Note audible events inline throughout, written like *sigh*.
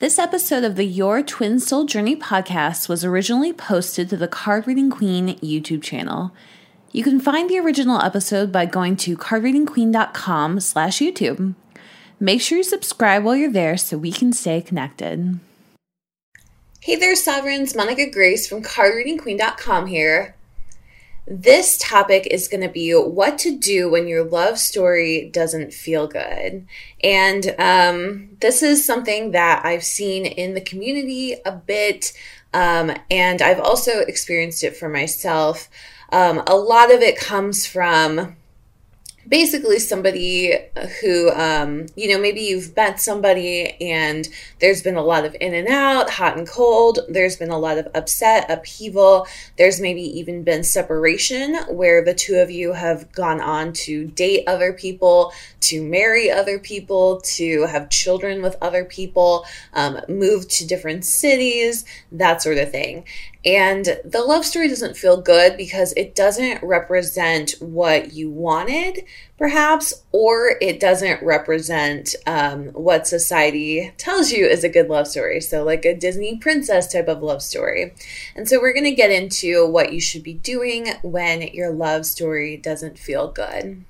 This episode of the Your Twin Soul Journey podcast was originally posted to the Card Reading Queen YouTube channel. You can find the original episode by going to cardreadingqueen.com slash YouTube. Make sure you subscribe while you're there so we can stay connected. Hey there, Sovereigns. Monica Grace from cardreadingqueen.com here. This topic is going to be what to do when your love story doesn't feel good. And um, this is something that I've seen in the community a bit, um, and I've also experienced it for myself. Um, a lot of it comes from basically somebody who um, you know maybe you've met somebody and there's been a lot of in and out hot and cold. There's been a lot of upset upheaval. There's maybe even been separation where the two of you have gone on to date other people to marry other people to have children with other people um, move to different cities that sort of thing and the love story doesn't feel good because it doesn't represent what you wanted, perhaps, or it doesn't represent um, what society tells you is a good love story. So, like a Disney princess type of love story. And so, we're going to get into what you should be doing when your love story doesn't feel good.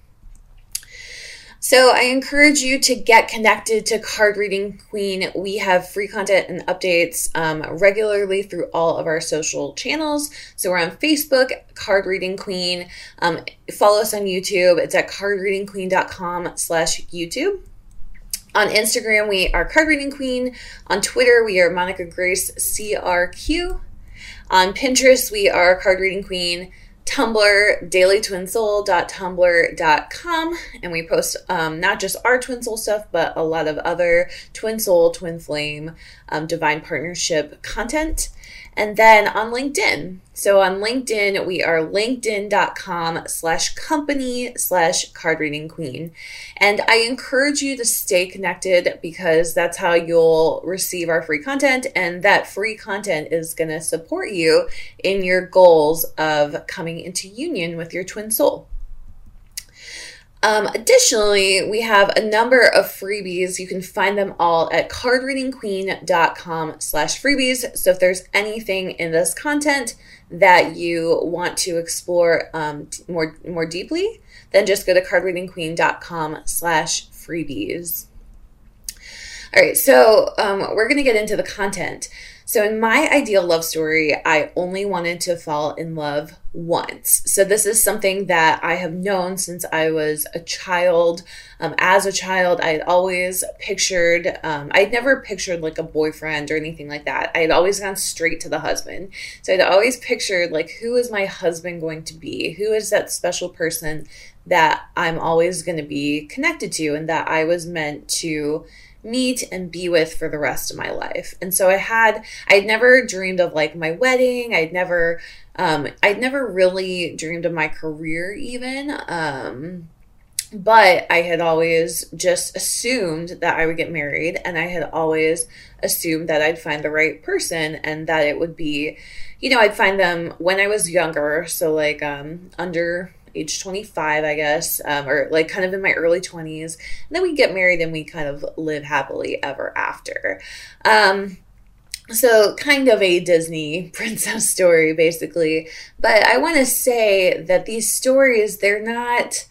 So I encourage you to get connected to Card Reading Queen. We have free content and updates um, regularly through all of our social channels. So we're on Facebook, Card Reading Queen. Um, follow us on YouTube. It's at cardreadingqueen.com slash YouTube. On Instagram, we are Card Reading Queen. On Twitter, we are Monica Grace CRQ. On Pinterest, we are Card Reading Queen. Tumblr, dailytwinsoul.tumblr.com, and we post um, not just our Twin Soul stuff, but a lot of other Twin Soul, Twin Flame, um, Divine Partnership content and then on LinkedIn. So on LinkedIn, we are linkedin.com slash company slash card reading queen. And I encourage you to stay connected because that's how you'll receive our free content. And that free content is going to support you in your goals of coming into union with your twin soul. Um, additionally, we have a number of freebies. You can find them all at cardreadingqueen.com slash freebies. So if there's anything in this content that you want to explore um, more, more deeply, then just go to cardreadingqueen.com slash freebies. All right, so um, we're going to get into the content. So, in my ideal love story, I only wanted to fall in love once. So, this is something that I have known since I was a child. Um, as a child, I had always pictured, um, I'd never pictured like a boyfriend or anything like that. I had always gone straight to the husband. So, I'd always pictured like, who is my husband going to be? Who is that special person that I'm always going to be connected to and that I was meant to meet and be with for the rest of my life. And so I had, I'd never dreamed of like my wedding. I'd never, um, I'd never really dreamed of my career even. Um, but I had always just assumed that I would get married, and I had always assumed that I'd find the right person and that it would be, you know, I'd find them when I was younger. So, like, um, under age 25, I guess, um, or like kind of in my early 20s. And then we get married and we kind of live happily ever after. Um, so, kind of a Disney *laughs* princess story, basically. But I want to say that these stories, they're not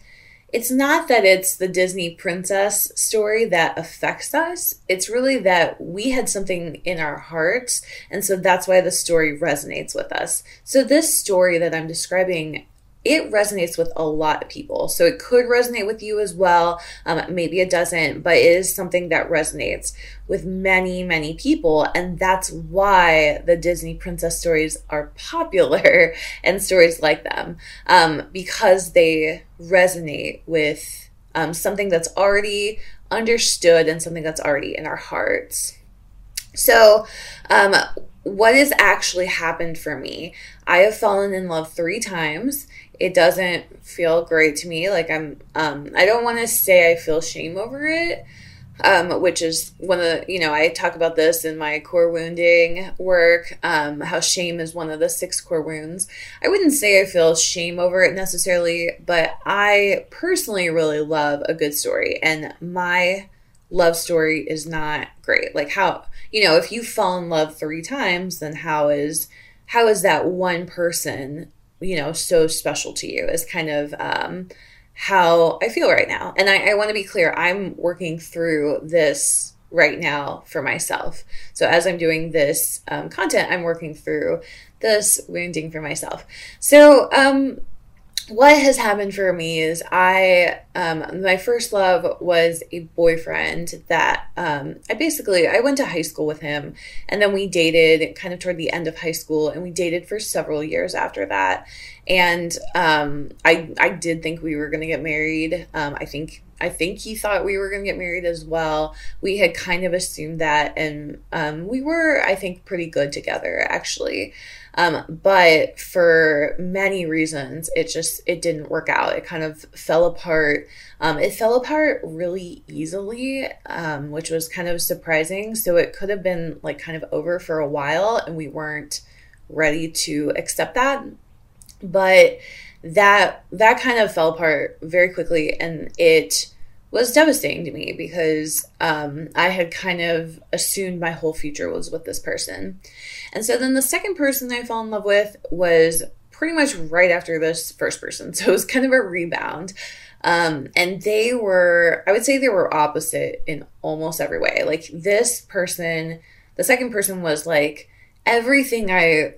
it's not that it's the Disney princess story that affects us. It's really that we had something in our hearts. And so that's why the story resonates with us. So, this story that I'm describing it resonates with a lot of people. So it could resonate with you as well. Um, maybe it doesn't, but it is something that resonates with many, many people. And that's why the Disney princess stories are *laughs* popular and stories like them um, because they resonate with um, something that's already understood and something that's already in our hearts. So, um, what has actually happened for me? I have fallen in love three times it doesn't feel great to me. Like I'm, um, I don't want to say I feel shame over it, um, which is one of the, you know, I talk about this in my core wounding work, um, how shame is one of the six core wounds. I wouldn't say I feel shame over it necessarily, but I personally really love a good story. And my love story is not great. Like how, you know, if you fall in love 3 times, then how is how is that one person, you know, so special to you? Is kind of um how I feel right now. And I, I want to be clear, I'm working through this right now for myself. So as I'm doing this um, content, I'm working through this wounding for myself. So, um, what has happened for me is I um, my first love was a boyfriend that um, I basically I went to high school with him and then we dated kind of toward the end of high school and we dated for several years after that and um, I I did think we were going to get married um, I think I think he thought we were going to get married as well. We had kind of assumed that, and um, we were, I think, pretty good together actually. Um, but for many reasons, it just it didn't work out. It kind of fell apart. Um, it fell apart really easily, um, which was kind of surprising. So it could have been like kind of over for a while, and we weren't ready to accept that. But that that kind of fell apart very quickly, and it was devastating to me because um, I had kind of assumed my whole future was with this person. And so then the second person I fell in love with was pretty much right after this first person. *laughs* So it was kind of a rebound. Um, and they were, I would say they were opposite in almost every way. Like this person, the second person was like everything I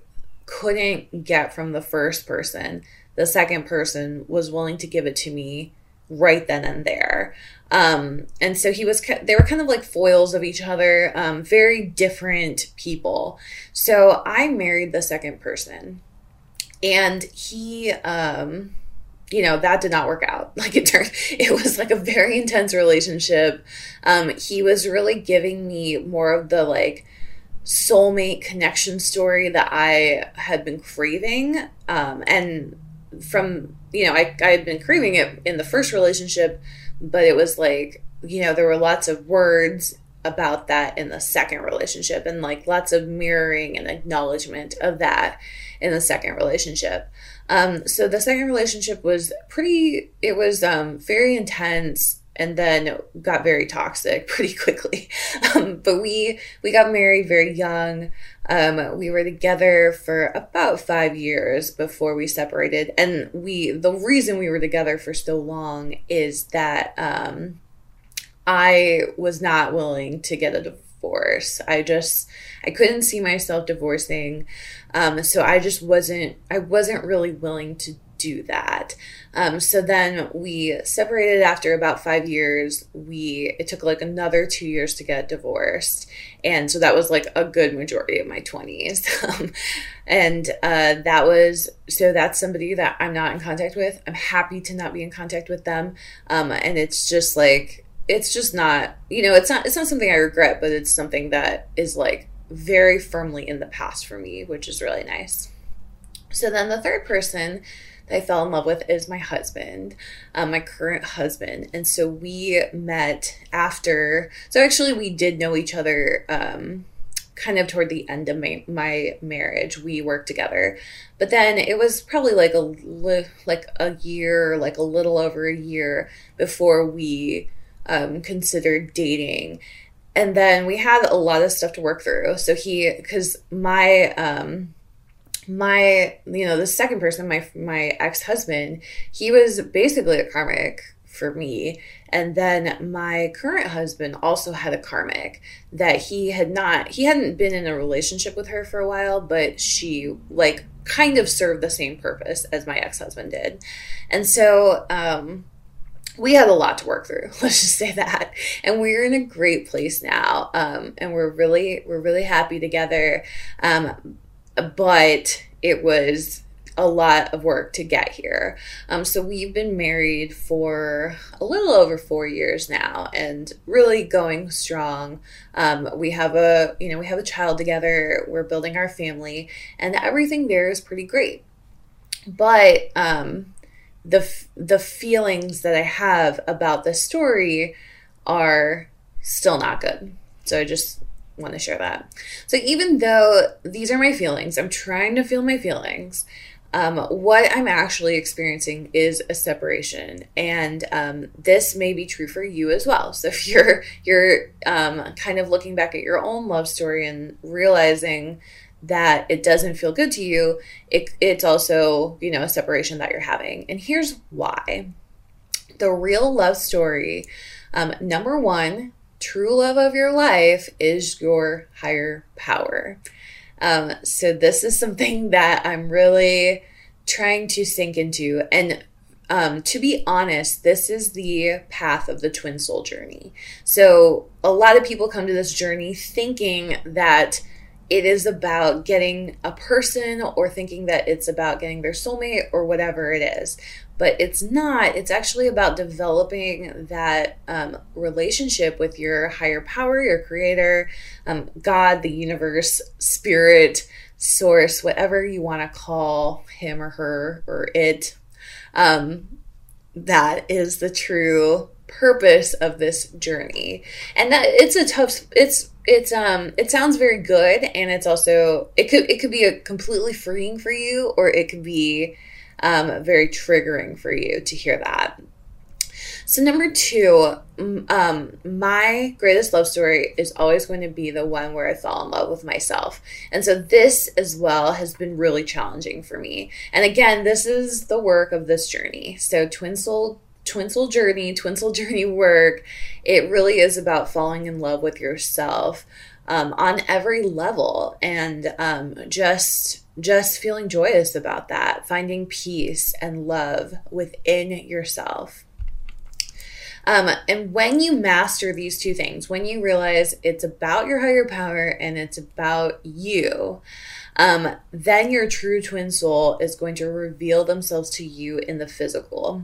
couldn't get from the first person. The second person was willing to give it to me right then and there. Um, and so he was, they were kind of like foils of each other, um, very different people. So I married the second person, and he, um, you know, that did not work out. *laughs* Like it turned, it was like a very intense relationship. Um, he was really giving me more of the like soulmate connection story that I had been craving. Um, and from you know I, I had been craving it in the first relationship but it was like you know there were lots of words about that in the second relationship and like lots of mirroring and acknowledgement of that in the second relationship um, so the second relationship was pretty it was um, very intense and then got very toxic *laughs* pretty quickly. Um, but we we got married very young. Um, we were together for about five years before we separated, and we the reason we were together for so long is that um, I was not willing to get a divorce. I just I couldn't see myself divorcing, um, so I just wasn't I wasn't really willing to do that. Um, so then we separated after about five years. We it took like another two years to get divorced, and so that was like a good majority of my twenties. *laughs* Um, and uh, that was so that's somebody that I'm not in contact with. I'm happy to not be in contact with them, um, and it's just like it's just not you know it's not it's not something I regret, but it's something that is like very firmly in the past for me, which is really nice. So then the third person that I fell in love with is my husband, um, my current husband. And so we met after, so actually, we did know each other. Um, kind of toward the end of my, my marriage we worked together but then it was probably like a like a year like a little over a year before we um, considered dating and then we had a lot of stuff to work through so he because my um my you know the second person my my ex-husband he was basically a karmic for me. And then my current husband also had a karmic that he had not he hadn't been in a relationship with her for a while but she like kind of served the same purpose as my ex-husband did. And so um we had a lot to work through *laughs* let's just say that. And we're in a great place now um, and we're really we're really happy together. Um, but it was a lot of work to get here. Um, so we've been married for a little over four years now, and really going strong. Um, we have a you know we have a child together. We're building our family, and everything there is pretty great. But um, the the feelings that I have about the story are still not good. So I just want to share that. So even though these are my feelings, I'm trying to feel my feelings. um, what I'm actually experiencing is a separation, and um, this may be true for you as well. So *laughs* if you're you're um, kind of looking back at your own love story and realizing that it doesn't feel good to you, it, it's also you know a separation that you're having, and here's why. The real love story, um, number one, true love of your life is your higher power. Um, so this is something *laughs* that I'm really trying to sink into. And um, to be honest, this is the path of the twin soul journey. So a lot of people come to this journey thinking that it is about getting a person or thinking that it's about getting their soulmate or whatever it is but it's not. It's actually about developing that um, relationship with your higher power, your creator, um, God, the universe, spirit, source, whatever you want to call him or her or it. Um, that is the true purpose of this journey and that it's a tough it's it's um it sounds very good and it's also it could it could be a completely freeing for you or it could be um, very triggering for you to hear that. So, number two, um, my greatest love story is always going to be the one where I fell in love with myself. And so, this as well has been really challenging for me. And again, this is the work of this journey. So, Twin Soul twin soul journey, twin soul *laughs* journey work, it really is about falling in love with yourself um, on every level and um, just just feeling joyous about that, finding peace and love within yourself. Um, and when you master these two things, when you realize it's about your higher power and it's about you, um, then your true twin soul is going to reveal themselves to you in the physical.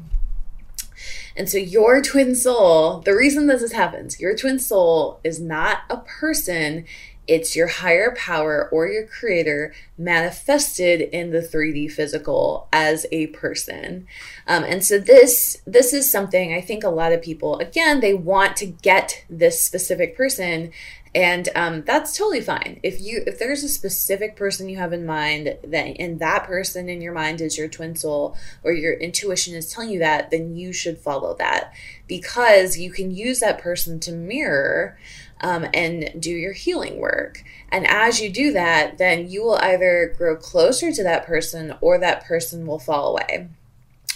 And so, your twin soul, the reason that this happens, your twin soul is not a person, it's your higher power or your creator manifested in the 3D physical as a person. Um, and so this this is something I think a lot of people again they want to get this specific person and um, that's totally fine if you if there's a specific person you have in mind that and that person in your mind is your twin soul or your intuition is telling you that then you should follow that because you can use that person to mirror um, and do your healing work. And as you do that, then you will either grow closer to that person or that person will fall away.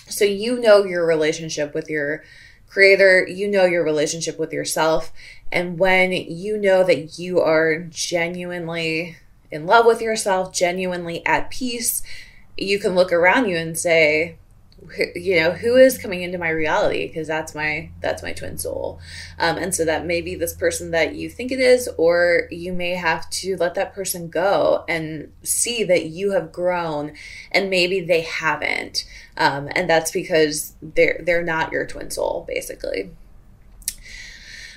So you know your relationship with your creator, you know your relationship with yourself. And when you know that you are genuinely in love with yourself, genuinely at peace, you can look around you and say, you know who is coming into my reality because that's my that's my twin soul. Um, and so that may be this person that you think it is or you may have to let that person go and see that you have grown and maybe they haven't. Um, and that's because they're they're not your twin soul basically.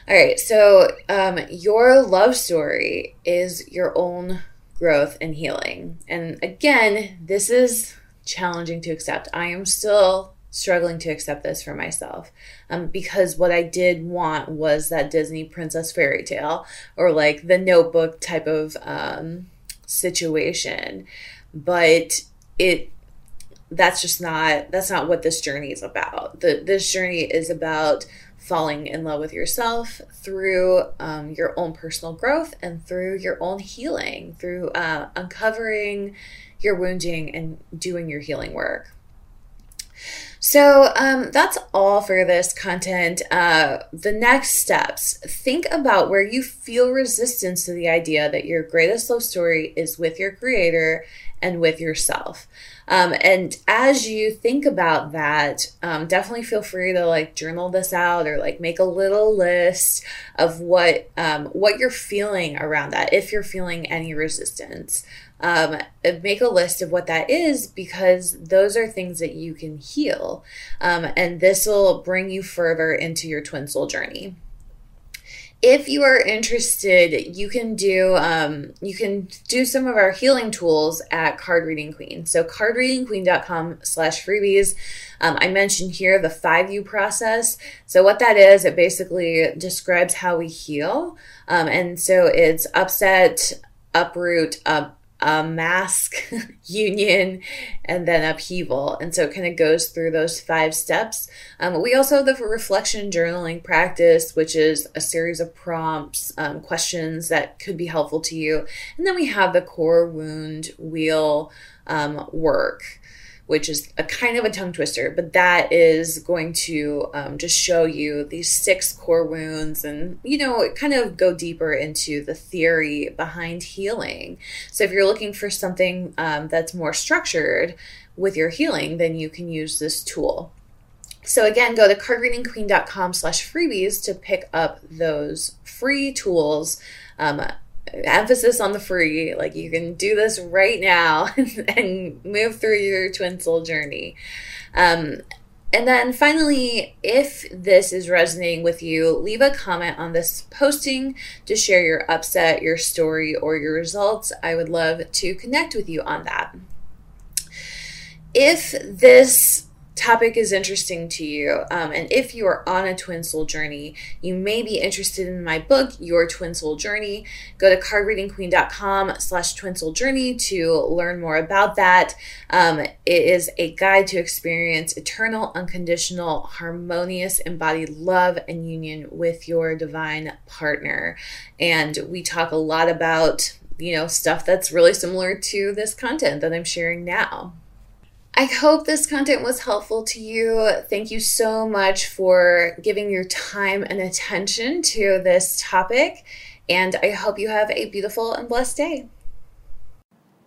All right so um, your love story is your own growth and healing. And again this is challenging to accept. I am still struggling to accept this for myself um, because what I did want was that Disney princess fairy tale or like the notebook type of um, situation. But it that's just not that's not what this journey is about. The this journey is about falling in love with yourself through um, your own personal growth and through your own healing, through uh, uncovering your wounding and doing your healing work. So um, that's all for this content. Uh, the next steps think about where you feel resistance to the idea that your greatest love story is with your creator and with yourself. Um, and as you think about that, um, definitely feel free to like journal this out or like make a little list of what um, what you're feeling around that. If you're feeling any resistance, um, make a list of what that is because those are things that you can heal, um, and this will bring you further into your twin soul journey if you are interested, you can do um, you can do some of our healing tools at Card Reading Queen. So cardreadingqueen.com slash freebies. Um, I mentioned here the 5U process. So what that is, it basically describes how we heal. Um, and so it's upset, uproot, up, a mask, *laughs* union, and then upheaval. And so it kind of goes through those five steps. Um, we also have the reflection journaling practice, which is a series of prompts, um, questions that could be helpful to you. And then we have the core wound wheel um, work which is a kind of a tongue twister, but that is going to um, just show you these six core wounds and, you know, kind of go deeper into the theory behind healing. So if you're looking for something um, that's more structured with your healing, then you can use this tool. So again, go to cardreadingqueen.com slash freebies to pick up those free tools. Um, emphasis on the free. Like you can do this right now *laughs* and move through your twin soul journey. Um, and then finally, if this is resonating with you, leave a comment on this posting to share your upset, your story, or your results. I would love to connect with you on that. If this topic is interesting to you, um, and if you are on a twin soul journey, you may be interested in my book, Your Twin Soul Journey. Go to cardreadingqueen.com slash twin soul journey to learn more about that. Um, it is a guide to experience eternal, unconditional, harmonious, embodied love and union with your divine partner. And we talk a lot about, you know, stuff that's really similar to this content that I'm sharing now. I hope this content was helpful to you. Thank you so much for giving your time and attention to this topic. And I hope you have a beautiful and blessed day.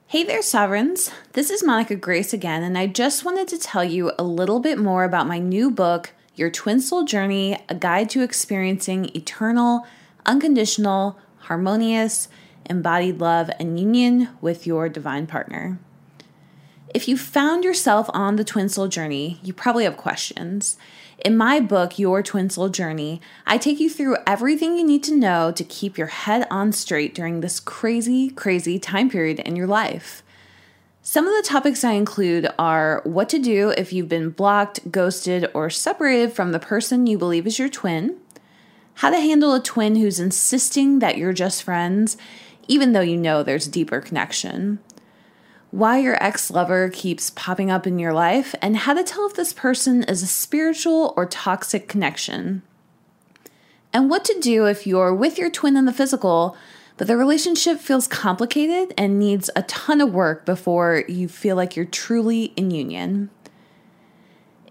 Hey there, Sovereigns. This is Monica Grace again, and I just wanted to tell you a little bit more about my new book, Your Twin Soul Journey A Guide to Experiencing Eternal, Unconditional, Harmonious, Embodied Love and Union with Your Divine Partner. If you found yourself on the twin soul journey, you probably have questions. In my book, Your Twin Soul Journey, I take you through everything you need to know to keep your head on straight during this crazy, crazy time period in your life. Some of the topics I include are what to do if you've been blocked, ghosted, or separated from the person you believe is your twin, how to handle a twin who's insisting that you're just friends, even though you know there's a deeper connection why your ex lover keeps popping up in your life, and how to tell if this person is a spiritual or toxic connection. And what to do if you're with your twin in the physical, but the relationship feels complicated and needs a ton of work before you feel like you're truly in union.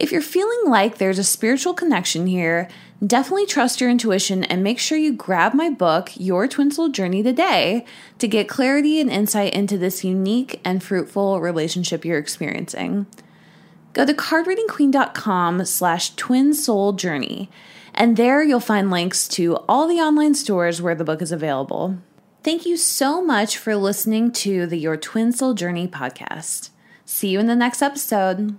If you're feeling like there's a spiritual connection here, definitely trust your intuition and make sure you grab my book, Your Twin Soul Journey, today to get clarity and insight into this unique and fruitful relationship you're experiencing. Go to cardreadingqueen.com slash twin soul journey, and there you'll find links to all the online stores where the book is available. Thank you so much for listening to the Your Twin Soul Journey podcast. See you in the next episode.